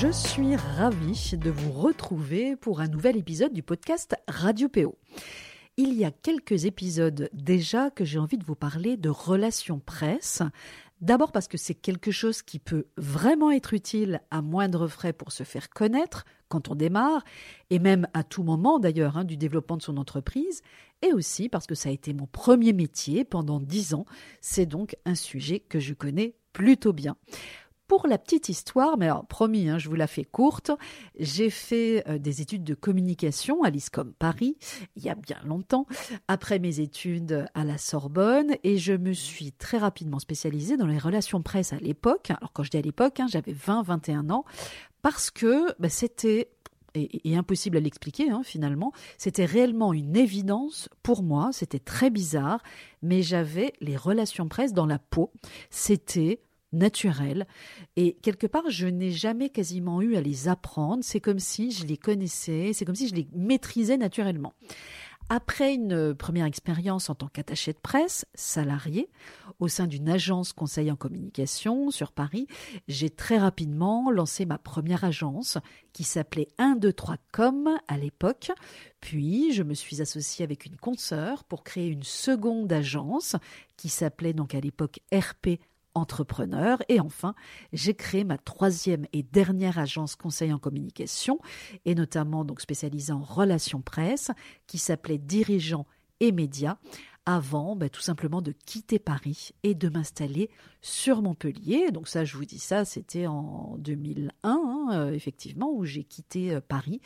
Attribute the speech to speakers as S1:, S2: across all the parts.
S1: Je suis ravie de vous retrouver pour un nouvel épisode du podcast Radio PO. Il y a quelques épisodes déjà que j'ai envie de vous parler de relations presse. D'abord parce que c'est quelque chose qui peut vraiment être utile à moindre frais pour se faire connaître quand on démarre, et même à tout moment d'ailleurs hein, du développement de son entreprise, et aussi parce que ça a été mon premier métier pendant dix ans. C'est donc un sujet que je connais plutôt bien. Pour la petite histoire, mais alors promis, hein, je vous la fais courte, j'ai fait euh, des études de communication à l'ISCOM Paris il y a bien longtemps, après mes études à la Sorbonne, et je me suis très rapidement spécialisée dans les relations presse à l'époque. Alors quand je dis à l'époque, hein, j'avais 20-21 ans, parce que bah, c'était et, impossible à l'expliquer hein, finalement, c'était réellement une évidence pour moi, c'était très bizarre, mais j'avais les relations presse dans la peau. C'était naturel. Et quelque part, je n'ai jamais quasiment eu à les apprendre. C'est comme si je les connaissais, c'est comme si je les maîtrisais naturellement. Après une première expérience en tant qu'attaché de presse, salarié, au sein d'une agence conseil en communication sur Paris, j'ai très rapidement lancé ma première agence qui s'appelait 1, 2, 3 Com à l'époque. Puis, je me suis associée avec une consoeur pour créer une seconde agence qui s'appelait donc à l'époque RP entrepreneur. Et enfin, j'ai créé ma troisième et dernière agence conseil en communication, et notamment donc spécialisée en relations presse, qui s'appelait Dirigeants et médias, avant ben, tout simplement de quitter Paris et de m'installer sur Montpellier. Donc ça, je vous dis ça, c'était en 2001, hein, euh, effectivement, où j'ai quitté euh, Paris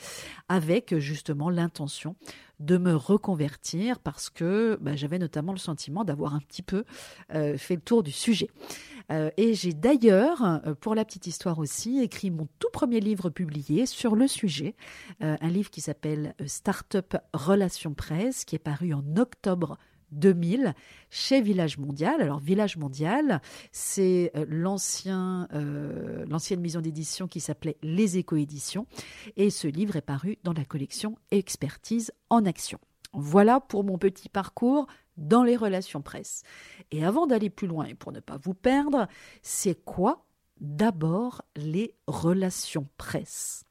S1: avec justement l'intention de me reconvertir parce que ben, j'avais notamment le sentiment d'avoir un petit peu euh, fait le tour du sujet. et j'ai d'ailleurs, pour la petite histoire aussi, écrit mon tout premier livre publié sur le sujet, un livre qui s'appelle Startup Relations Presse, qui est paru en octobre 2000 chez Village Mondial. Alors Village Mondial, c'est euh, euh, l'ancienne maison d'édition qui s'appelait Les Éco-éditions et ce livre est paru dans la collection Expertise en action. Voilà pour mon petit parcours dans les relations presse. Et avant d'aller plus loin et pour ne pas vous perdre, c'est quoi d'abord les relations presse?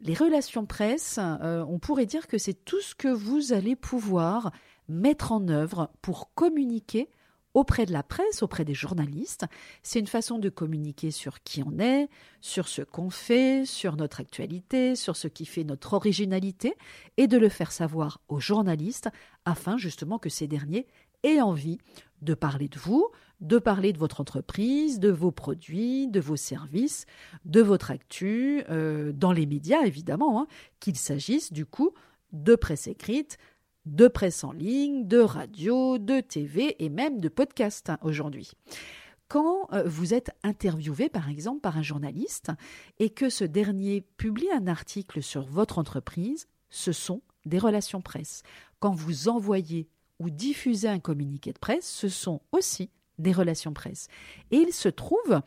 S1: Les relations presse, euh, on pourrait dire que c'est tout ce que vous allez pouvoir mettre en œuvre pour communiquer auprès de la presse, auprès des journalistes. C'est une façon de communiquer sur qui on est, sur ce qu'on fait, sur notre actualité, sur ce qui fait notre originalité, et de le faire savoir aux journalistes afin justement que ces derniers aient envie de parler de vous, de parler de votre entreprise, de vos produits, de vos services, de votre actu, euh, dans les médias évidemment, hein, qu'il s'agisse du coup de presse écrite, de presse en ligne, de radio, de TV et même de podcast hein, aujourd'hui. Quand euh, vous êtes interviewé, par exemple, par un journaliste et que ce dernier publie un article sur votre entreprise, ce sont des relations presse. Quand vous envoyez ou diffusez un communiqué de presse, ce sont aussi des relations presse. Et il se trouve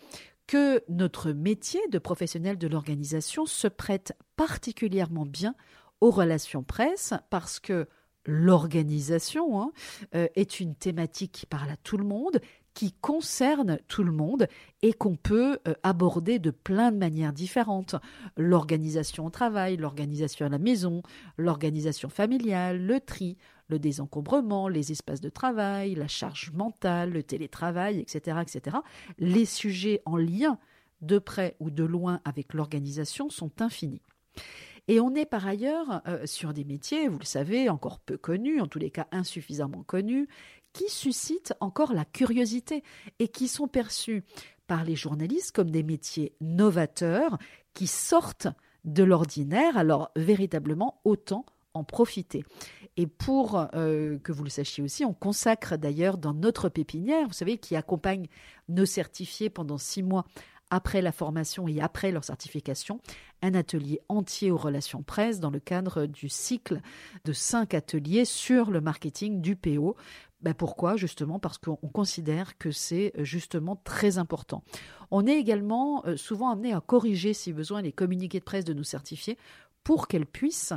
S1: que notre métier de professionnel de l'organisation se prête particulièrement bien aux relations presse parce que l'organisation hein, euh, est une thématique qui parle à tout le monde, qui concerne tout le monde et qu'on peut euh, aborder de plein de manières différentes. L'organisation au travail, l'organisation à la maison, l'organisation familiale, le tri, le désencombrement, les espaces de travail, la charge mentale, le télétravail, etc., etc. Les sujets en lien de près ou de loin avec l'organisation sont infinis. Et on est par ailleurs euh, sur des métiers, vous le savez, encore peu connus, en tous les cas insuffisamment connus, qui suscitent encore la curiosité et qui sont perçus par les journalistes comme des métiers novateurs qui sortent de l'ordinaire, alors véritablement autant en profiter. Et pour euh, que vous le sachiez aussi, on consacre d'ailleurs dans notre pépinière, vous savez, qui accompagne nos certifiés pendant six mois après la formation et après leur certification, un atelier entier aux relations presse dans le cadre du cycle de cinq ateliers sur le marketing du PO Ben pourquoi? Justement parce qu'on considère que c'est justement très important. On est également souvent amené à corriger, si besoin, les communiqués de presse de nos certifiés pour qu'elles puissent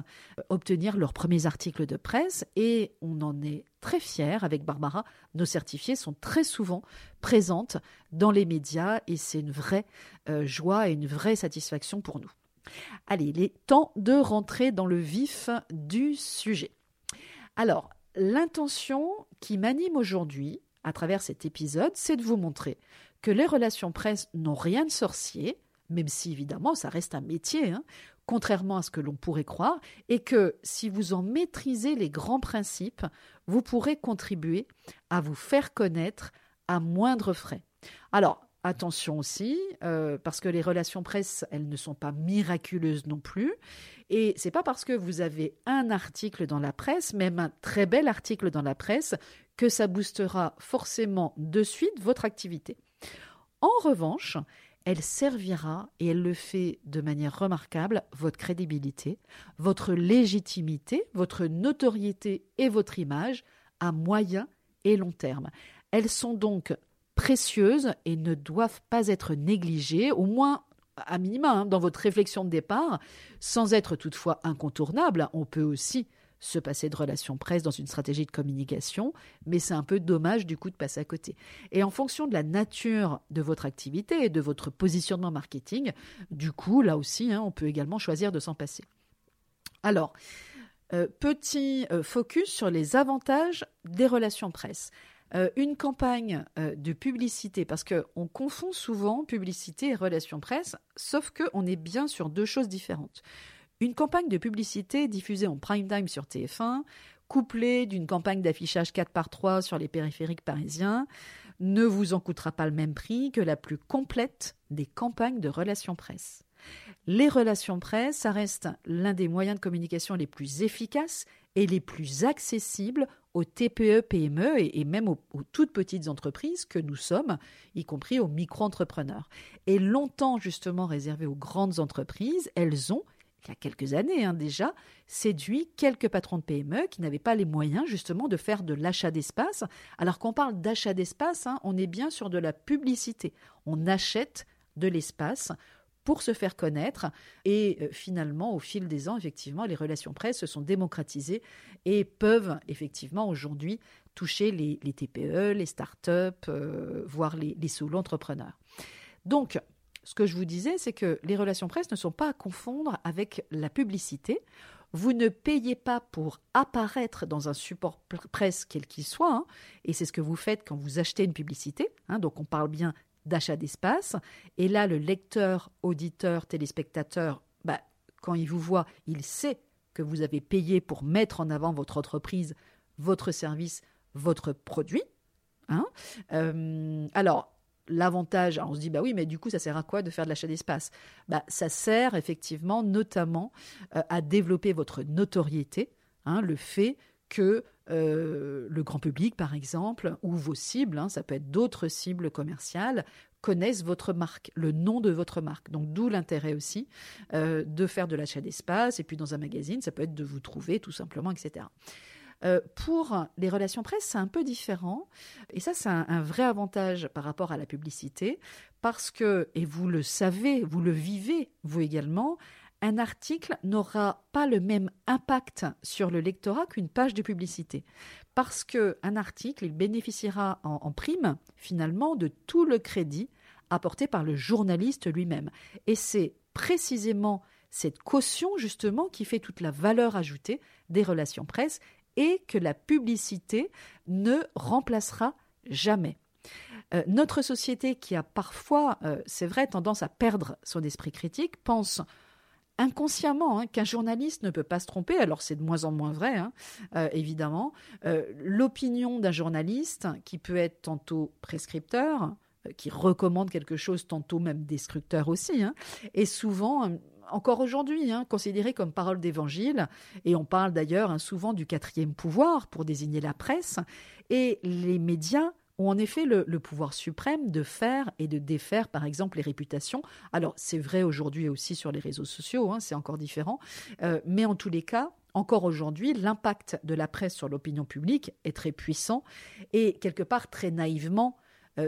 S1: obtenir leurs premiers articles de presse. Et on en est très fiers avec Barbara. Nos certifiés sont très souvent présentes dans les médias et c'est une vraie euh, joie et une vraie satisfaction pour nous. Allez, il est temps de rentrer dans le vif du sujet. Alors, l'intention qui m'anime aujourd'hui, à travers cet épisode, c'est de vous montrer que les relations presse n'ont rien de sorcier, même si évidemment ça reste un métier, hein, contrairement à ce que l'on pourrait croire, et que si vous en maîtrisez les grands principes, vous pourrez contribuer à vous faire connaître à moindre frais. Alors, attention aussi, euh, parce que les relations presse, elles ne sont pas miraculeuses non plus. Et c'est pas parce que vous avez un article dans la presse, même un très bel article dans la presse, que ça boostera forcément de suite votre activité. En revanche, elle servira, et elle le fait de manière remarquable, votre crédibilité, votre légitimité, votre notoriété et votre image à moyen et long terme. Elles sont donc précieuses et ne doivent pas être négligées, au moins à minima hein, dans votre réflexion de départ, sans être toutefois incontournables. On peut aussi se passer de relations presse dans une stratégie de communication, mais c'est un peu dommage du coup de passer à côté. Et en fonction de la nature de votre activité et de votre positionnement marketing, du coup, là aussi, hein, on peut également choisir de s'en passer. Alors, euh, petit euh, focus sur les avantages des relations presse. Euh, une campagne de publicité, parce qu'on confond souvent publicité et relations presse, sauf qu'on est bien sur deux choses différentes. Une campagne de publicité diffusée en prime time sur TF1, couplée d'une campagne d'affichage 4 par 3 sur les périphériques parisiens, ne vous en coûtera pas le même prix que la plus complète des campagnes de relations presse. Les relations presse, ça reste l'un des moyens de communication les plus efficaces et les plus accessibles aux TPE, PME et, même aux, aux, toutes petites entreprises que nous sommes, y compris aux micro-entrepreneurs. Et longtemps justement réservées aux grandes entreprises, elles ont il y a quelques années hein, déjà, séduit quelques patrons de PME qui n'avaient pas les moyens justement de faire de l'achat d'espace. Alors qu'on parle d'achat d'espace, hein, on est bien sur de la publicité. On achète de l'espace pour se faire connaître. Et euh, finalement, au fil des ans, effectivement, les relations presse se sont démocratisées et peuvent effectivement aujourd'hui toucher les, TPE, les start-up, euh, voire les, les solo-entrepreneurs. Donc, ce que je vous disais, c'est que les relations presse ne sont pas à confondre avec la publicité. Vous ne payez pas pour apparaître dans un support presse quel qu'il soit, hein, et c'est ce que vous faites quand vous achetez une publicité. Hein, donc on parle bien d'achat d'espace. Et là, le lecteur, auditeur, téléspectateur, bah, quand il vous voit, il sait que vous avez payé pour mettre en avant votre entreprise, votre service, votre produit. Hein. Euh, alors, l'avantage, on se dit, bah oui, mais du coup, ça sert à quoi de faire de l'achat d'espace? Bah, Ça sert effectivement notamment euh, à développer votre notoriété, hein, le fait que euh, le grand public, par exemple, ou vos cibles, hein, ça peut être d'autres cibles commerciales, connaissent votre marque, le nom de votre marque. Donc d'où l'intérêt aussi euh, de faire de l'achat d'espace. Et puis dans un magazine, ça peut être de vous trouver tout simplement, etc. Euh, pour les relations presse, c'est un peu différent. Et ça, c'est un, vrai avantage par rapport à la publicité, parce que, et vous le savez, vous le vivez, vous également, un article n'aura pas le même impact sur le lectorat qu'une page de publicité. Parce qu'un article, il bénéficiera en, prime, finalement, de tout le crédit apporté par le journaliste lui-même. Et c'est précisément cette caution, justement, qui fait toute la valeur ajoutée des relations presse et que la publicité ne remplacera jamais. Euh, notre société qui a parfois, euh, c'est vrai, tendance à perdre son esprit critique, pense inconsciemment hein, qu'un journaliste ne peut pas se tromper, alors c'est de moins en moins vrai, hein, euh, évidemment. L'opinion d'un journaliste, qui peut être tantôt prescripteur, qui recommande quelque chose, tantôt même destructeur aussi, hein, est souvent encore aujourd'hui hein, considéré comme parole d'évangile, et on parle d'ailleurs hein, souvent du quatrième pouvoir pour désigner la presse, et les médias ont en effet le, pouvoir suprême de faire et de défaire, par exemple, les réputations. Alors, c'est vrai aujourd'hui aussi sur les réseaux sociaux, hein, c'est encore différent, euh, mais en tous les cas, encore aujourd'hui, l'impact de la presse sur l'opinion publique est très puissant et quelque part très naïvement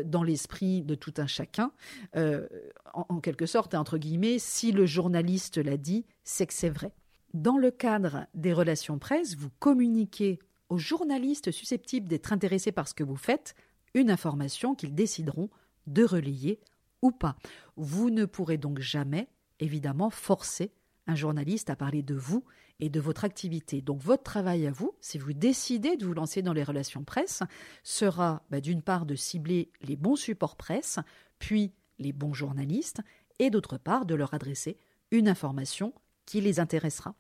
S1: dans l'esprit de tout un chacun. Euh, en, quelque sorte, entre guillemets, si le journaliste l'a dit, c'est que c'est vrai. Dans le cadre des relations presse, vous communiquez aux journalistes susceptibles d'être intéressés par ce que vous faites une information qu'ils décideront de relayer ou pas. Vous ne pourrez donc jamais, évidemment, forcer un journaliste à parler de vous et de votre activité. Donc votre travail à vous, si vous décidez de vous lancer dans les relations presse, sera bah, d'une part de cibler les bons supports presse, puis les bons journalistes, et d'autre part de leur adresser une information qui les intéressera.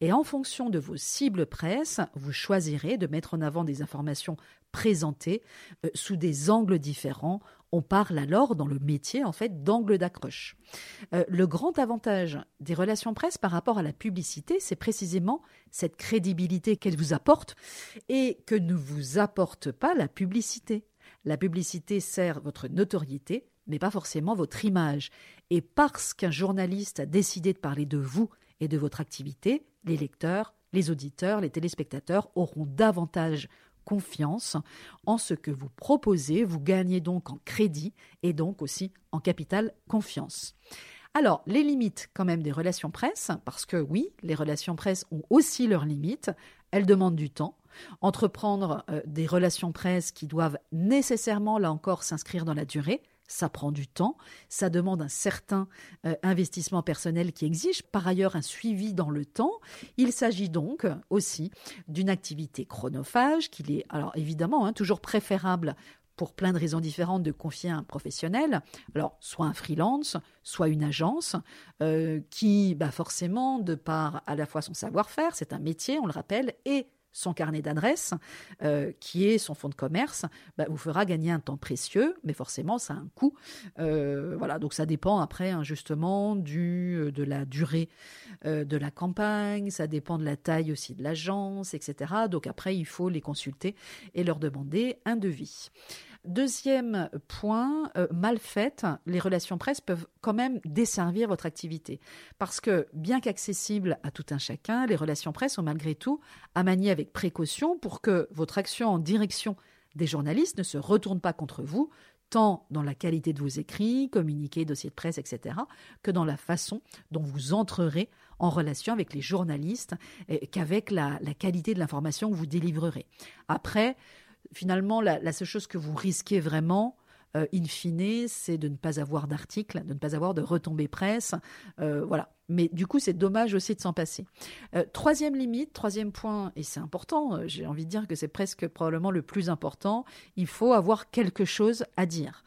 S1: Et en fonction de vos cibles presse, vous choisirez de mettre en avant des informations présentées euh, sous des angles différents. On parle alors dans le métier en fait d'angle d'accroche. Euh, le grand avantage des relations presse par rapport à la publicité, c'est précisément cette crédibilité qu'elle vous apporte et que ne vous apporte pas la publicité. La publicité sert votre notoriété, mais pas forcément votre image. Et parce qu'un journaliste a décidé de parler de vous et de votre activité, les lecteurs, les auditeurs, les téléspectateurs auront davantage confiance en ce que vous proposez, vous gagnez donc en crédit et donc aussi en capital confiance. Alors, les limites quand même des relations presse, parce que oui, les relations presse ont aussi leurs limites, elles demandent du temps. Entreprendre euh, des relations presse qui doivent nécessairement, là encore, s'inscrire dans la durée, ça prend du temps, ça demande un certain euh, investissement personnel qui exige par ailleurs un suivi dans le temps. Il s'agit donc aussi d'une activité chronophage qu'il est alors évidemment hein, toujours préférable pour plein de raisons différentes de confier à un professionnel, alors soit un freelance, soit une agence, euh, qui bah forcément, de par à la fois son savoir-faire, c'est un métier, on le rappelle, et son carnet d'adresse, euh, qui est son fonds de commerce, bah, vous fera gagner un temps précieux, mais forcément, ça a un coût. Euh, voilà, donc ça dépend après, hein, justement, du, euh, de la durée de la campagne, ça dépend de la taille aussi de l'agence, etc. Donc après, il faut les consulter et leur demander un devis. Deuxième point, euh, mal faites, les relations presse peuvent quand même desservir votre activité. Parce que, bien qu'accessibles à tout un chacun, les relations presse sont malgré tout à manier avec précaution pour que votre action en direction des journalistes ne se retourne pas contre vous, tant dans la qualité de vos écrits, communiqués, dossiers de presse, etc., que dans la façon dont vous entrerez en relation avec les journalistes, qu'avec la, la qualité de l'information que vous délivrerez. Après, finalement, la, seule chose que vous risquez vraiment, euh, in fine, c'est de ne pas avoir d'article, de ne pas avoir de retombées presse. Euh, voilà. Mais du coup, c'est dommage aussi de s'en passer. Euh, troisième limite, troisième point, et c'est important, j'ai envie de dire que c'est presque probablement le plus important, il faut avoir quelque chose à dire.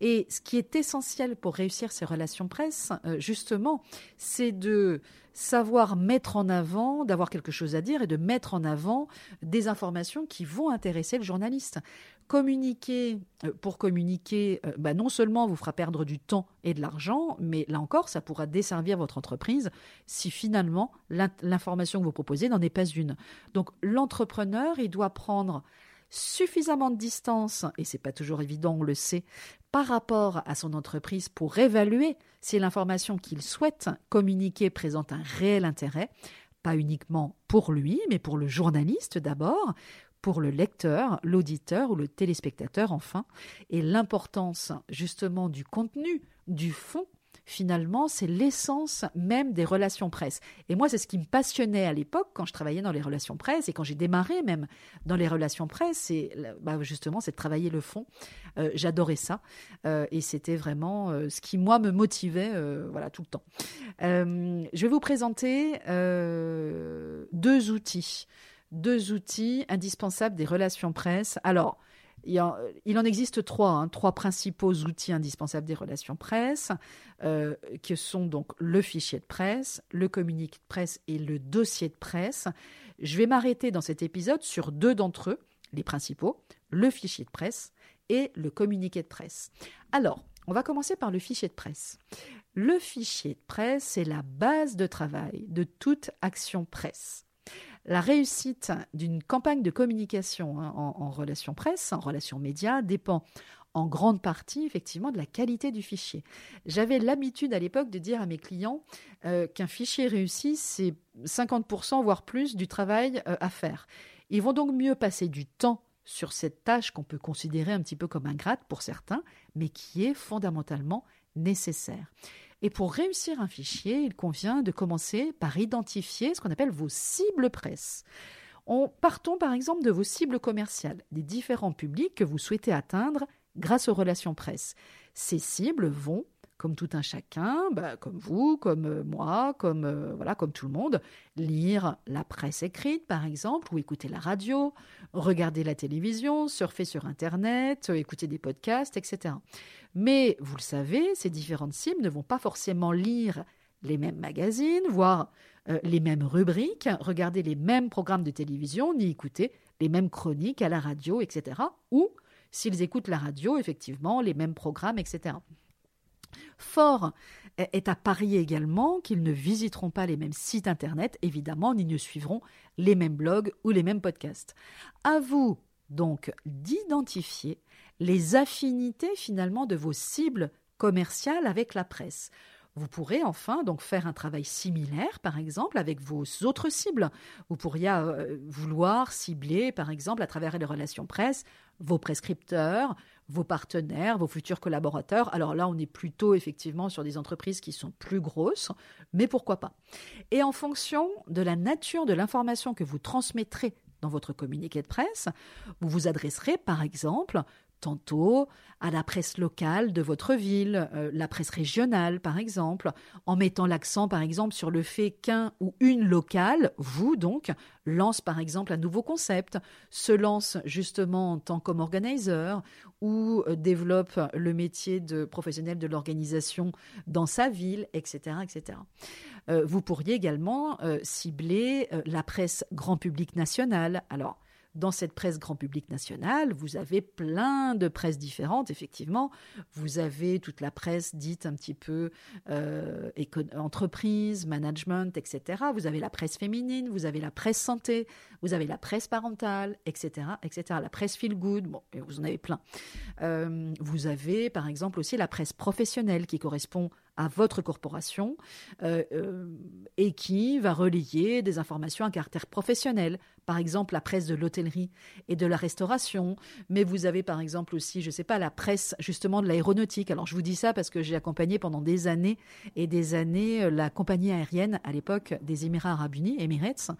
S1: Et ce qui est essentiel pour réussir ces relations presse, justement, c'est de savoir mettre en avant, d'avoir quelque chose à dire et de mettre en avant des informations qui vont intéresser le journaliste. Communiquer euh, pour communiquer, euh, bah, non seulement vous fera perdre du temps et de l'argent, mais là encore, ça pourra desservir votre entreprise si finalement l'information que vous proposez n'en est pas une. Donc l'entrepreneur, il doit prendre suffisamment de distance, et c'est pas toujours évident, on le sait, par rapport à son entreprise pour évaluer si l'information qu'il souhaite communiquer présente un réel intérêt, pas uniquement pour lui, mais pour le journaliste d'abord, pour le lecteur, l'auditeur ou le téléspectateur enfin, et l'importance justement du contenu, du fond finalement, c'est l'essence même des relations presse. Et moi, c'est ce qui me passionnait à l'époque quand je travaillais dans les relations presse et quand j'ai démarré même dans les relations presse, c'est bah, justement, c'est de travailler le fond. Euh, j'adorais ça euh, et c'était vraiment euh, ce qui moi me motivait, voilà, tout le temps. je vais vous présenter deux outils, deux outils indispensables des relations presse. Alors il, en, existe trois, hein, trois principaux outils indispensables des relations presse, euh, qui sont donc le fichier de presse, le communiqué de presse et le dossier de presse. Je vais m'arrêter dans cet épisode sur deux d'entre eux, les principaux, le fichier de presse et le communiqué de presse. Alors, on va commencer par le fichier de presse. Le fichier de presse, c'est la base de travail de toute action presse. La réussite d'une campagne de communication hein, en, relation presse, en relation média, dépend en grande partie effectivement de la qualité du fichier. J'avais l'habitude à l'époque de dire à mes clients euh, qu'un fichier réussi, c'est 50% voire plus du travail euh, à faire. Ils vont donc mieux passer du temps sur cette tâche qu'on peut considérer un petit peu comme ingrate pour certains, mais qui est fondamentalement nécessaire. Et pour réussir un fichier, il convient de commencer par identifier ce qu'on appelle vos cibles presse. On, partons par exemple de vos cibles commerciales, des différents publics que vous souhaitez atteindre grâce aux relations presse. Ces cibles vont comme tout un chacun, bah, comme vous, comme euh, moi, comme euh, voilà, comme tout le monde, lire la presse écrite par exemple, ou écouter la radio, regarder la télévision, surfer sur Internet, euh, écouter des podcasts, etc. Mais vous le savez, ces différentes cibles ne vont pas forcément lire les mêmes magazines, voir les mêmes rubriques, regarder les mêmes programmes de télévision, ni écouter les mêmes chroniques à la radio, etc. Ou, s'ils écoutent la radio, effectivement, les mêmes programmes, etc. Fort est à parier également qu'ils ne visiteront pas les mêmes sites internet, évidemment, ni ne suivront les mêmes blogs ou les mêmes podcasts. À vous donc d'identifier les affinités finalement de vos cibles commerciales avec la presse. Vous pourrez enfin donc faire un travail similaire, par exemple, avec vos autres cibles. Vous pourriez euh, vouloir cibler, par exemple, à travers les relations presse, vos prescripteurs, vos partenaires, vos futurs collaborateurs. Alors là, on est plutôt effectivement sur des entreprises qui sont plus grosses, mais pourquoi pas. Et en fonction de la nature de l'information que vous transmettrez dans votre communiqué de presse, vous vous adresserez par exemple tantôt à la presse locale de votre ville, euh, la presse régionale par exemple, en mettant l'accent par exemple sur le fait qu'un ou une locale, vous donc, lance par exemple un nouveau concept, se lance justement en tant qu'organisateur ou euh, développe le métier de professionnel de l'organisation dans sa ville, etc. etc. Euh, vous pourriez également cibler la presse grand public nationale. Alors, dans cette presse grand public nationale, vous avez plein de presses différentes, effectivement. Vous avez toute la presse dite un petit peu euh, entreprise, management, etc. Vous avez la presse féminine, vous avez la presse santé, vous avez la presse parentale, etc., etc. La presse feel good, bon, vous en avez plein. Euh, vous avez, par exemple, aussi la presse professionnelle qui correspond à votre corporation euh, euh, et qui va relayer des informations à caractère professionnel, par exemple la presse de l'hôtellerie et de la restauration, mais vous avez par exemple aussi, je ne sais pas, la presse justement de l'aéronautique. Alors je vous dis ça parce que j'ai accompagné pendant des années et des années euh, la compagnie aérienne à l'époque des Émirats arabes unis, Emirates,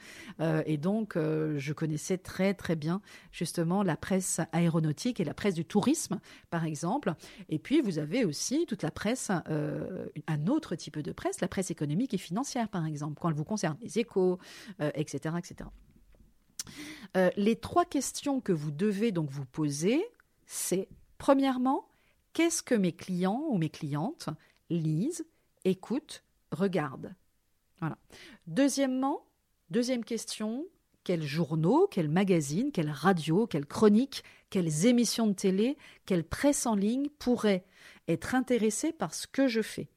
S1: et donc je connaissais très très bien justement la presse aéronautique et la presse du tourisme, par exemple. Et puis vous avez aussi toute la presse un autre type de presse, la presse économique et financière, par exemple, quand elle vous concerne, les échos, etc., euh, etc. Euh, les trois questions que vous devez donc vous poser, c'est premièrement, qu'est-ce que mes clients ou mes clientes lisent, écoutent, regardent? Voilà. Deuxièmement, deuxième question, quels journaux, quels magazines, quelles radios, quelles chroniques, quelles émissions de télé, quelle presse en ligne pourraient être intéressés par ce que je fais?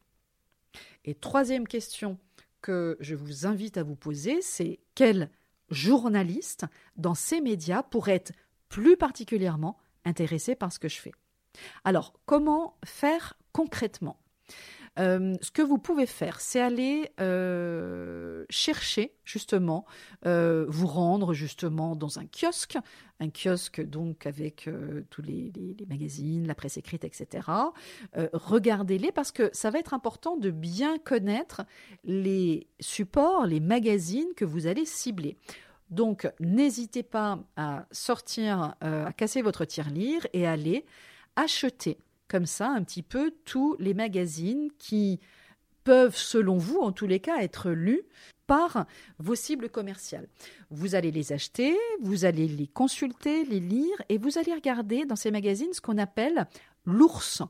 S1: Et troisième question que je vous invite à vous poser, c'est quel journaliste dans ces médias pourrait être plus particulièrement intéressé par ce que je fais? Alors, comment faire concrètement? Euh, ce que vous pouvez faire, c'est aller euh, chercher justement, euh, vous rendre justement dans un kiosque, un kiosque donc avec tous les, les, magazines, la presse écrite, etc. Regardez-les parce que ça va être important de bien connaître les supports, les magazines que vous allez cibler. Donc, n'hésitez pas à sortir, à casser votre tirelire et aller acheter comme ça un petit peu tous les magazines qui peuvent, selon vous, en tous les cas, être lus par vos cibles commerciales. Vous allez les acheter, vous allez les consulter, les lire, et vous allez regarder dans ces magazines ce qu'on appelle l'ours.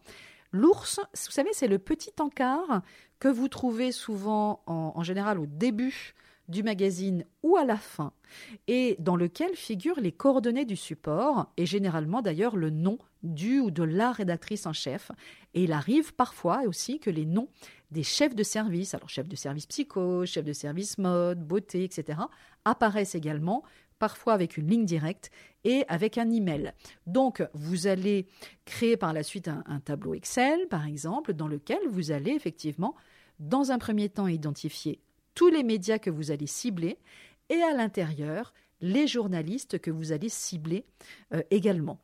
S1: L'ours, vous savez, c'est le petit encart que vous trouvez souvent, en, en général, au début du magazine ou à la fin, et dans lequel figurent les coordonnées du support, et généralement d'ailleurs le nom du ou de la rédactrice en chef. Et il arrive parfois aussi que les noms des chefs de service, alors chefs de service psycho, chefs de service mode, beauté, etc., apparaissent également parfois avec une ligne directe et avec un email. Donc, vous allez créer par la suite un, un, tableau Excel, par exemple, dans lequel vous allez effectivement, dans un premier temps, identifier tous les médias que vous allez cibler et à l'intérieur, les journalistes que vous allez cibler euh, également.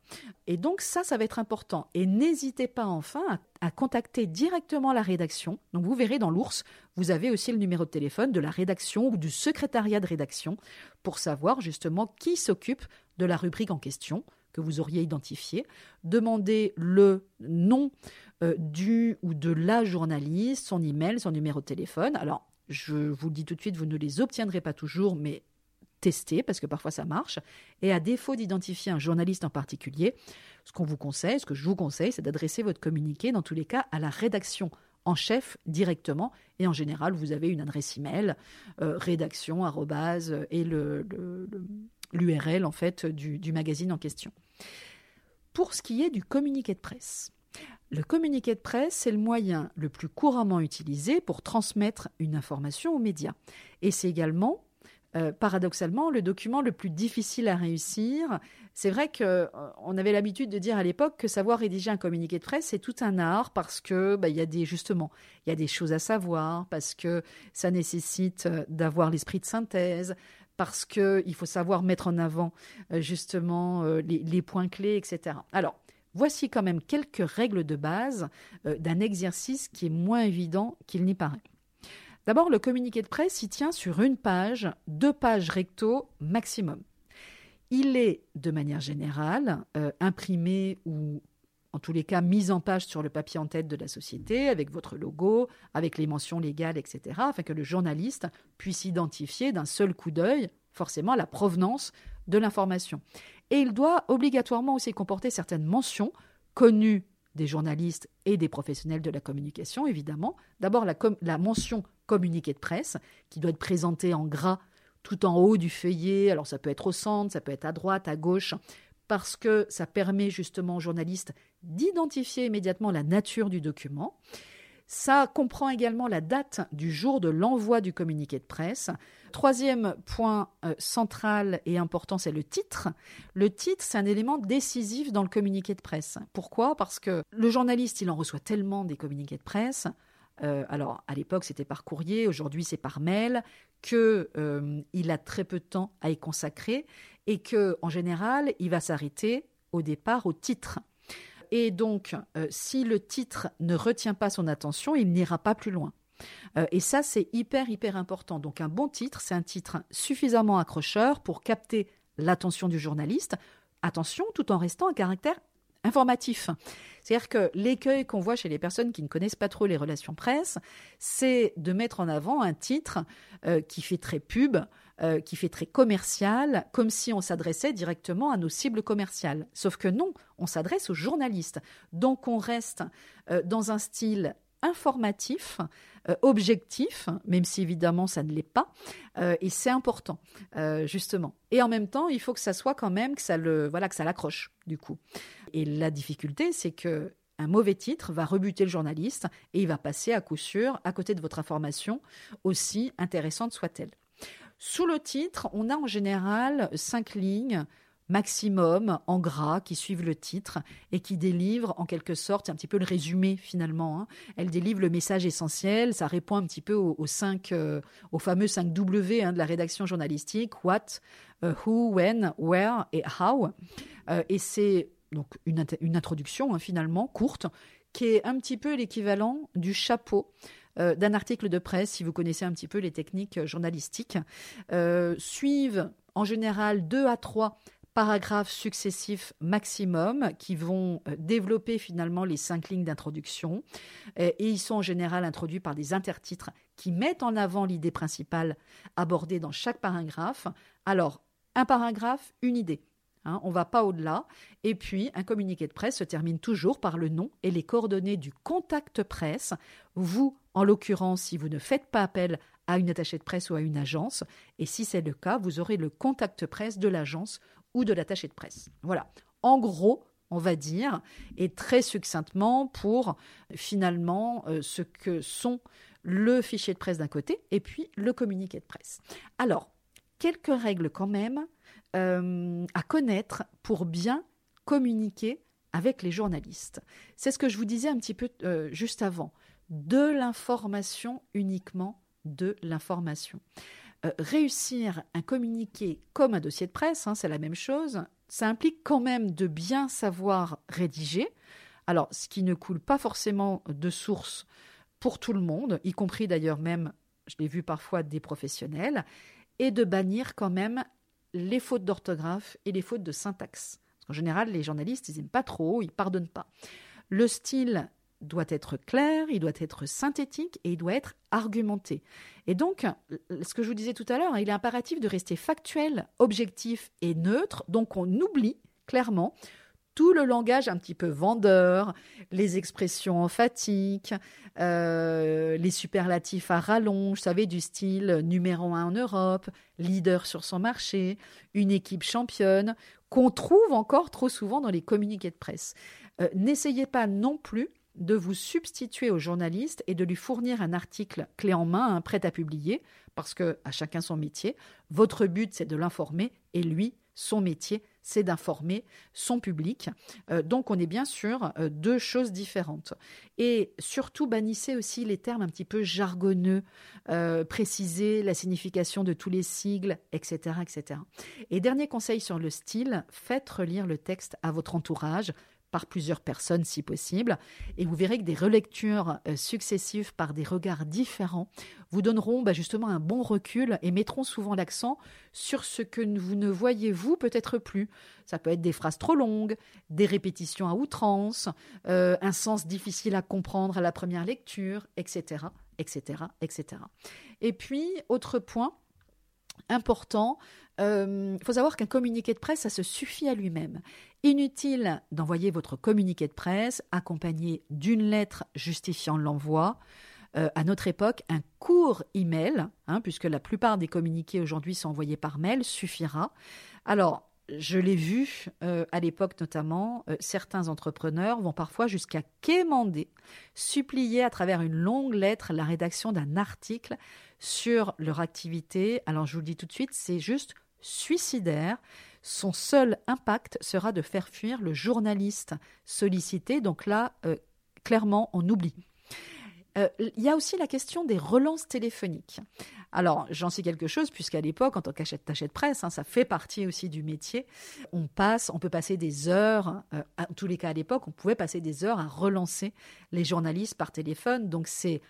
S1: Et donc ça, ça va être important. Et n'hésitez pas enfin à, contacter directement la rédaction. Donc vous verrez dans l'ours, vous avez aussi le numéro de téléphone de la rédaction ou du secrétariat de rédaction pour savoir justement qui s'occupe de la rubrique en question que vous auriez identifié. Demandez le nom euh, du ou de la journaliste, son email, son numéro de téléphone. Alors, je vous le dis tout de suite, vous ne les obtiendrez pas toujours, mais tester, parce que parfois ça marche. Et à défaut d'identifier un journaliste en particulier, ce qu'on vous conseille, ce que je vous conseille, c'est d'adresser votre communiqué, dans tous les cas, à la rédaction en chef directement. Et en général, vous avez une adresse email, euh, rédaction, et l'URL en fait du magazine en question. Pour ce qui est du communiqué de presse, le communiqué de presse, c'est le moyen le plus couramment utilisé pour transmettre une information aux médias. Et c'est également euh, paradoxalement, le document le plus difficile à réussir, c'est vrai qu'on euh, avait l'habitude de dire à l'époque que savoir rédiger un communiqué de presse, c'est tout un art parce que bah, y a des justement, il y a des choses à savoir, parce que ça nécessite euh, d'avoir l'esprit de synthèse, parce qu'il faut savoir mettre en avant justement les, les, points clés, etc. Alors, voici quand même quelques règles de base d'un exercice qui est moins évident qu'il n'y paraît. D'abord, le communiqué de presse, il tient sur une page, deux pages recto maximum. Il est, de manière générale, euh, imprimé ou en tous les cas mis en page sur le papier en tête de la société, avec votre logo, avec les mentions légales, etc., afin que le journaliste puisse identifier d'un seul coup d'œil, forcément, la provenance de l'information. Et il doit obligatoirement aussi comporter certaines mentions connues des journalistes et des professionnels de la communication, évidemment. D'abord, la, la, mention communiqué de presse, qui doit être présenté en gras tout en haut du feuillet. Alors ça peut être au centre, ça peut être à droite, à gauche, parce que ça permet justement aux journalistes d'identifier immédiatement la nature du document. Ça comprend également la date du jour de l'envoi du communiqué de presse. Troisième point euh, central et important, c'est le titre. Le titre, c'est un élément décisif dans le communiqué de presse. Pourquoi? Parce que le journaliste, il en reçoit tellement des communiqués de presse. Euh, alors à l'époque c'était par courrier, aujourd'hui c'est par mail, qu'il euh, a très peu de temps à y consacrer et que en général il va s'arrêter au départ au titre et donc, euh, si le titre ne retient pas son attention, il n'ira pas plus loin. Euh, et ça, c'est hyper, hyper important. Donc, un bon titre, c'est un titre suffisamment accrocheur pour capter l'attention du journaliste. Attention, tout en restant un caractère informatif. C'est-à-dire que l'écueil qu'on voit chez les personnes qui ne connaissent pas trop les relations presse, c'est de mettre en avant un titre euh, qui fait très pub, euh, qui fait très commercial, comme si on s'adressait directement à nos cibles commerciales. Sauf que non, on s'adresse aux journalistes. Donc on reste euh, dans un style informatif, objectif, même si évidemment ça ne l'est pas, et c'est important justement. Et en même temps, il faut que ça soit quand même que ça le voilà que ça l'accroche du coup. Et la difficulté, c'est que un mauvais titre va rebuter le journaliste et il va passer à coup sûr à côté de votre information, aussi intéressante soit-elle. Sous le titre, on a en général cinq lignes maximum en gras qui suivent le titre et qui délivrent en quelque sorte, un petit peu le résumé finalement. Hein. Elle délivre le message essentiel, ça répond un petit peu aux, cinq, euh, aux fameux 5 W hein, de la rédaction journalistique, what, uh, who, when, where et how. Euh, et c'est donc une, introduction hein, finalement courte qui est un petit peu l'équivalent du chapeau euh, d'un article de presse, si vous connaissez un petit peu les techniques journalistiques, euh, suivent en général deux à trois paragraphes successifs maximum qui vont euh, développer finalement les cinq lignes d'introduction. Et ils sont en général introduits par des intertitres qui mettent en avant l'idée principale abordée dans chaque paragraphe. Alors, un paragraphe, une idée. Hein, on ne va pas au-delà. Et puis, un communiqué de presse se termine toujours par le nom et les coordonnées du contact presse. Vous, en l'occurrence, si vous ne faites pas appel à une attachée de presse ou à une agence, et si c'est le cas, vous aurez le contact presse de l'agence ou de l'attaché de presse. Voilà. En gros, on va dire, et très succinctement pour finalement euh, ce que sont le fichier de presse d'un côté et puis le communiqué de presse. Alors, quelques règles quand même euh, à connaître pour bien communiquer avec les journalistes. C'est ce que je vous disais un petit peu euh, juste avant. De l'information uniquement, de l'information. Réussir un communiqué comme un dossier de presse, hein, c'est la même chose, ça implique quand même de bien savoir rédiger. Alors, ce qui ne coule pas forcément de source pour tout le monde, y compris d'ailleurs même, je l'ai vu parfois, des professionnels, et de bannir quand même les fautes d'orthographe et les fautes de syntaxe. Parce qu'en général, les journalistes, ils n'aiment pas trop, ils pardonnent pas. Le style doit être clair, il doit être synthétique et il doit être argumenté. Et donc, ce que je vous disais tout à l'heure, il est impératif de rester factuel, objectif et neutre. Donc, on oublie clairement tout le langage un petit peu vendeur, les expressions emphatiques, euh, les superlatifs à rallonge, vous savez, du style numéro un en Europe, leader sur son marché, une équipe championne, qu'on trouve encore trop souvent dans les communiqués de presse. Euh, n'essayez pas non plus de vous substituer au journaliste et de lui fournir un article clé en main, prêt à publier, parce que à chacun son métier. Votre but, c'est de l'informer, et lui, son métier, c'est d'informer son public. Euh, donc, on est bien sûr euh, deux choses différentes. Et surtout, bannissez aussi les termes un petit peu jargonneux, euh, précisez la signification de tous les sigles, etc., etc. Et dernier conseil sur le style, faites relire le texte à votre entourage par plusieurs personnes si possible. Et vous verrez que des relectures euh, successives par des regards différents vous donneront bah, justement un bon recul et mettront souvent l'accent sur ce que vous ne voyez vous peut-être plus. Ça peut être des phrases trop longues, des répétitions à outrance, euh, un sens difficile à comprendre à la première lecture, etc., etc., etc. Et puis, autre point important, il euh, faut savoir qu'un communiqué de presse, ça se suffit à lui-même. Inutile d'envoyer votre communiqué de presse accompagné d'une lettre justifiant l'envoi. Euh, à notre époque, un court email, hein, puisque la plupart des communiqués aujourd'hui sont envoyés par mail, suffira. Alors, je l'ai vu euh, à l'époque notamment, certains entrepreneurs vont parfois jusqu'à quémander, supplier à travers une longue lettre la rédaction d'un article sur leur activité. Alors je vous le dis tout de suite, c'est juste suicidaire. Son seul impact sera de faire fuir le journaliste sollicité. Donc là, euh, clairement, on oublie. Euh, il y a aussi la question des relances téléphoniques. Alors, j'en sais quelque chose, puisqu'à l'époque, en tant qu'attaché de presse, hein, ça fait partie aussi du métier. On passe, on peut passer des heures, euh, en tous les cas à l'époque, on pouvait passer des heures à relancer les journalistes par téléphone. Donc, c'est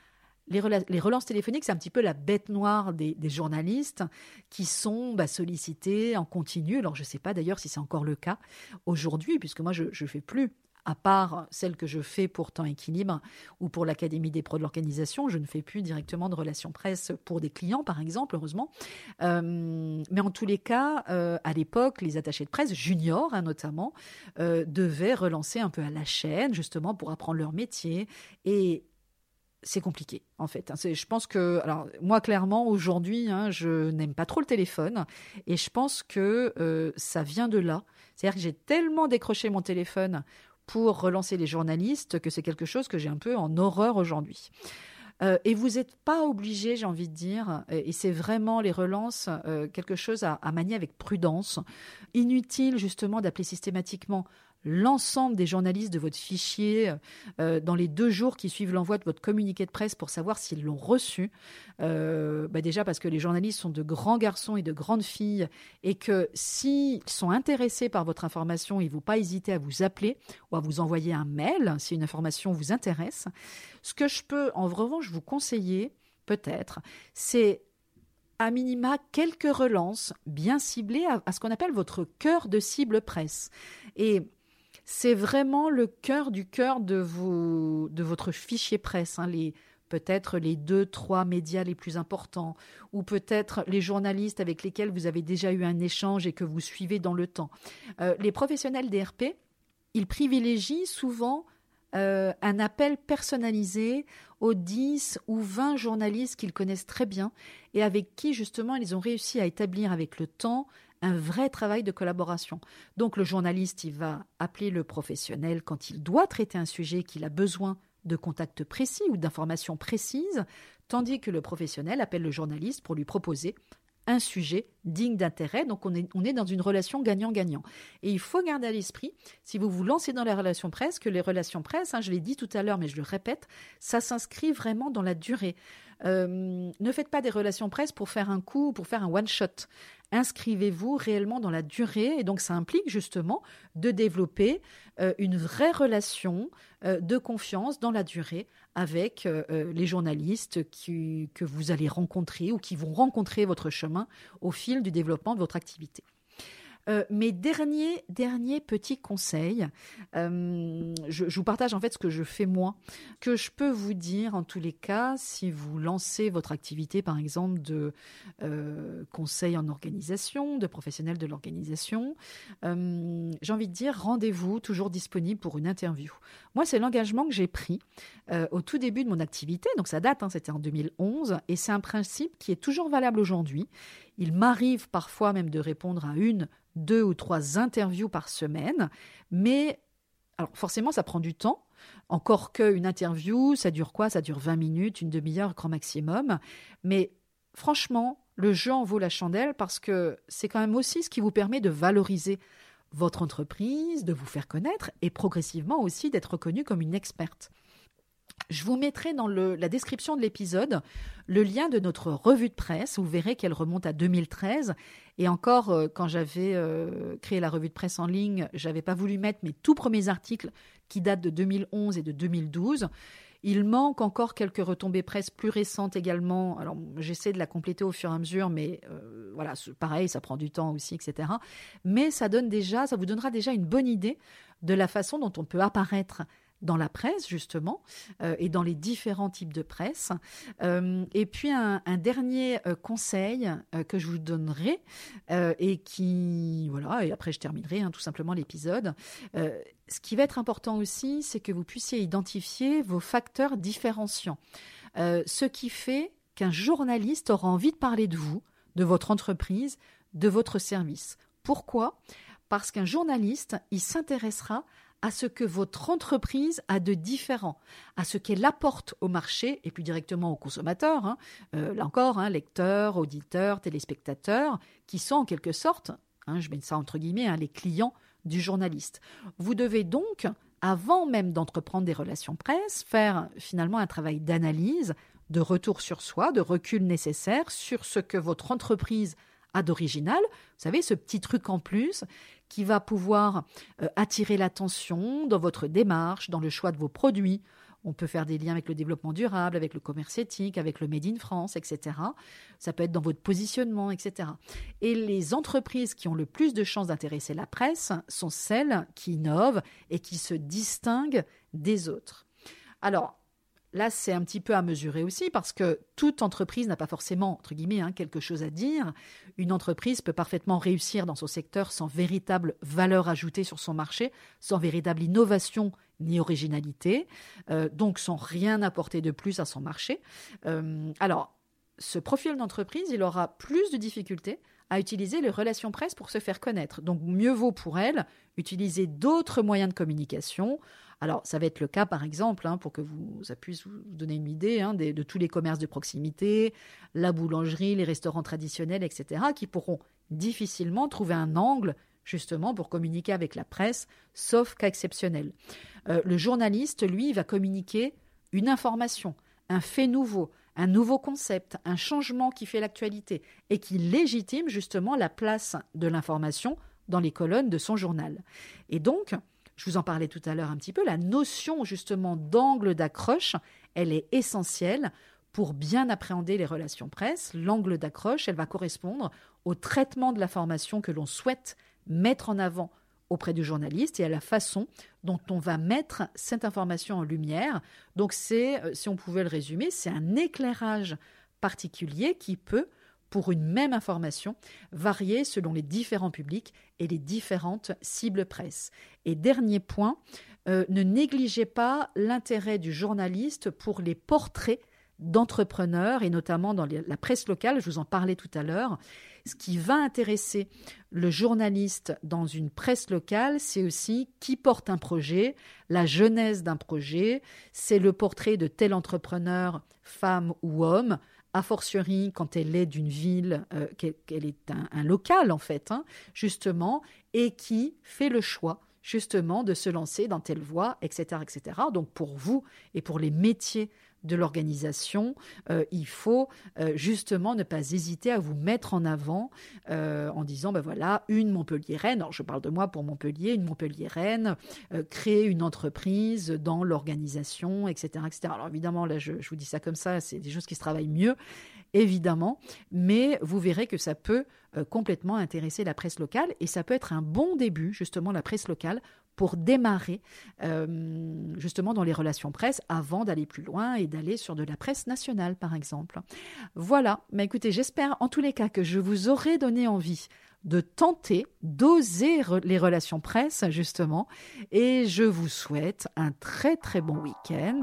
S1: les, relances téléphoniques, c'est un petit peu la bête noire des, journalistes qui sont bah, sollicités en continu. Alors, je ne sais pas d'ailleurs si c'est encore le cas aujourd'hui, puisque moi, je ne fais plus à part celle que je fais pour Temps Équilibre ou pour l'Académie des pros de l'organisation, je ne fais plus directement de relations presse pour des clients, par exemple, heureusement. Euh, mais en tous les cas, euh, à l'époque, les attachés de presse, juniors hein, notamment, euh, devaient relancer un peu à la chaîne, justement, pour apprendre leur métier. Et c'est compliqué en fait. Hein. Je pense que, alors moi clairement aujourd'hui, hein, je n'aime pas trop le téléphone et je pense que euh, ça vient de là. C'est-à-dire que j'ai tellement décroché mon téléphone pour relancer les journalistes que c'est quelque chose que j'ai un peu en horreur aujourd'hui. Euh, et vous n'êtes pas obligé, j'ai envie de dire, et c'est vraiment les relances, euh, quelque chose à, à manier avec prudence. Inutile justement d'appeler systématiquement l'ensemble des journalistes de votre fichier euh, dans les deux jours qui suivent l'envoi de votre communiqué de presse pour savoir s'ils l'ont reçu. Euh, bah déjà parce que les journalistes sont de grands garçons et de grandes filles et que s'ils sont intéressés par votre information, ils ne vont pas hésiter à vous appeler ou à vous envoyer un mail si une information vous intéresse. Ce que je peux en revanche vous conseiller, peut-être, c'est à minima quelques relances bien ciblées à, à ce qu'on appelle votre cœur de cible presse. Et c'est vraiment le cœur du cœur de, de votre fichier presse. Hein, les, peut-être les deux, trois médias les plus importants, ou peut-être les journalistes avec lesquels vous avez déjà eu un échange et que vous suivez dans le temps. Euh, les professionnels DRP, ils privilégient souvent euh, un appel personnalisé aux 10 ou 20 journalistes qu'ils connaissent très bien et avec qui justement ils ont réussi à établir avec le temps un vrai travail de collaboration. Donc le journaliste, il va appeler le professionnel quand il doit traiter un sujet qu'il a besoin de contacts précis ou d'informations précises, tandis que le professionnel appelle le journaliste pour lui proposer un sujet digne d'intérêt. Donc on est, dans une relation gagnant-gagnant. Et il faut garder à l'esprit, si vous vous lancez dans les relations presse, que les relations presse, hein, je l'ai dit tout à l'heure, mais je le répète, ça s'inscrit vraiment dans la durée. Euh, ne faites pas des relations presse pour faire un coup, pour faire un one-shot inscrivez-vous réellement dans la durée. Et donc, ça implique justement de développer euh, une vraie relation euh, de confiance dans la durée avec les journalistes que vous allez rencontrer ou qui vont rencontrer votre chemin au fil du développement de votre activité. Euh, mes derniers, derniers petits conseils, euh, je, vous partage en fait ce que je fais moi, que je peux vous dire en tous les cas si vous lancez votre activité par exemple de euh, conseil en organisation, de professionnel de l'organisation. J'ai envie de dire rendez-vous toujours disponible pour une interview. Moi, c'est l'engagement que j'ai pris au tout début de mon activité, donc ça date, hein, c'était en 2011, et c'est un principe qui est toujours valable aujourd'hui. Il m'arrive parfois même de répondre à une, deux ou trois interviews par semaine, mais alors forcément ça prend du temps. Encore qu'une interview, ça dure quoi? Ça dure 20 minutes, une demi-heure grand maximum. Mais franchement, le jeu en vaut la chandelle parce que c'est quand même aussi ce qui vous permet de valoriser votre entreprise, de vous faire connaître et progressivement aussi d'être reconnu comme une experte. Je vous mettrai dans la description de l'épisode le lien de notre revue de presse. Vous verrez qu'elle remonte à 2013. Et encore, euh, quand j'avais euh, créé la revue de presse en ligne, j'avais pas voulu mettre mes tout premiers articles qui datent de 2011 et de 2012. Il manque encore quelques retombées presse plus récentes également. Alors, j'essaie de la compléter au fur et à mesure, mais euh, voilà, pareil, ça prend du temps aussi, etc. Mais ça donne déjà, ça vous donnera déjà une bonne idée de la façon dont on peut apparaître dans la presse justement euh, et dans les différents types de presse. Euh, et puis un, dernier euh, conseil que je vous donnerai et qui voilà et après je terminerai hein, tout simplement l'épisode. ce qui va être important aussi, c'est que vous puissiez identifier vos facteurs différenciants. ce qui fait qu'un journaliste aura envie de parler de vous, de votre entreprise, de votre service. Pourquoi? Parce qu'un journaliste, il s'intéressera à ce que votre entreprise a de différent, à ce qu'elle apporte au marché et plus directement aux consommateurs, hein. euh, là encore, hein, lecteurs, auditeurs, téléspectateurs, qui sont en quelque sorte, hein, je mets ça entre guillemets, les clients du journaliste. Vous devez donc, avant même d'entreprendre des relations presse, faire finalement un travail d'analyse, de retour sur soi, de recul nécessaire sur ce que votre entreprise a d'original. Vous savez, ce petit truc en plus qui va pouvoir euh, attirer l'attention dans votre démarche, dans le choix de vos produits. On peut faire des liens avec le développement durable, avec le commerce éthique, avec le Made in France, etc. Ça peut être dans votre positionnement, etc. Et les entreprises qui ont le plus de chances d'intéresser la presse sont celles qui innovent et qui se distinguent des autres. Alors, Là, c'est un petit peu à mesurer aussi parce que toute entreprise n'a pas forcément, entre guillemets, hein, quelque chose à dire. Une entreprise peut parfaitement réussir dans son secteur sans véritable valeur ajoutée sur son marché, sans véritable innovation ni originalité, euh, donc sans rien apporter de plus à son marché. Euh, alors, ce profil d'entreprise, il aura plus de difficultés à utiliser les relations presse pour se faire connaître. Donc, mieux vaut pour elle utiliser d'autres moyens de communication alors, ça va être le cas, par exemple, hein, pour que vous, ça puisse vous donner une idée hein, de, tous les commerces de proximité, la boulangerie, les restaurants traditionnels, etc., qui pourront difficilement trouver un angle justement pour communiquer avec la presse, sauf cas exceptionnel. Euh, le journaliste, lui, va communiquer une information, un fait nouveau, un nouveau concept, un changement qui fait l'actualité et qui légitime justement la place de l'information dans les colonnes de son journal. Et donc, je vous en parlais tout à l'heure un petit peu, la notion justement d'angle d'accroche, elle est essentielle pour bien appréhender les relations presse. L'angle d'accroche, elle va correspondre au traitement de l'information que l'on souhaite mettre en avant auprès du journaliste et à la façon dont on va mettre cette information en lumière. Donc c'est, euh, si on pouvait le résumer, c'est un éclairage particulier qui peut pour une même information variée selon les différents publics et les différentes cibles presse. Et dernier point, euh, ne négligez pas l'intérêt du journaliste pour les portraits d'entrepreneurs et notamment dans la presse locale, je vous en parlais tout à l'heure. Ce qui va intéresser le journaliste dans une presse locale, c'est aussi qui porte un projet, la genèse d'un projet, c'est le portrait de tel entrepreneur, femme ou homme, a fortiori quand elle est d'une ville, euh, qu'elle est un, local en fait, hein, justement, et qui fait le choix justement de se lancer dans telle voie, etc., etc. Donc pour vous et pour les métiers de l'organisation, euh, il faut euh, justement ne pas hésiter à vous mettre en avant euh, en disant, ben voilà, une Montpellier-Rennes, je parle de moi pour Montpellier, une Montpellier-Rennes, créer une entreprise dans l'organisation, etc., etc. Alors évidemment, là, je, je vous dis ça comme ça, c'est des choses qui se travaillent mieux, évidemment, mais vous verrez que ça peut complètement intéresser la presse locale et ça peut être un bon début, justement, la presse locale, pour démarrer euh, justement dans les relations presse avant d'aller plus loin et d'aller sur de la presse nationale, par exemple. Voilà, mais écoutez, j'espère en tous les cas que je vous aurai donné envie de tenter, d'oser les relations presse, justement. Et je vous souhaite un très très bon week-end.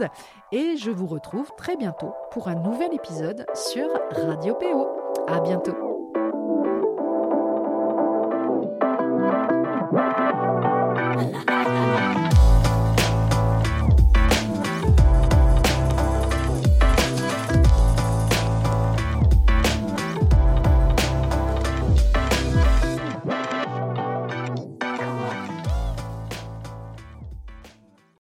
S1: Et je vous retrouve très bientôt pour un nouvel épisode sur Radio PO. À bientôt.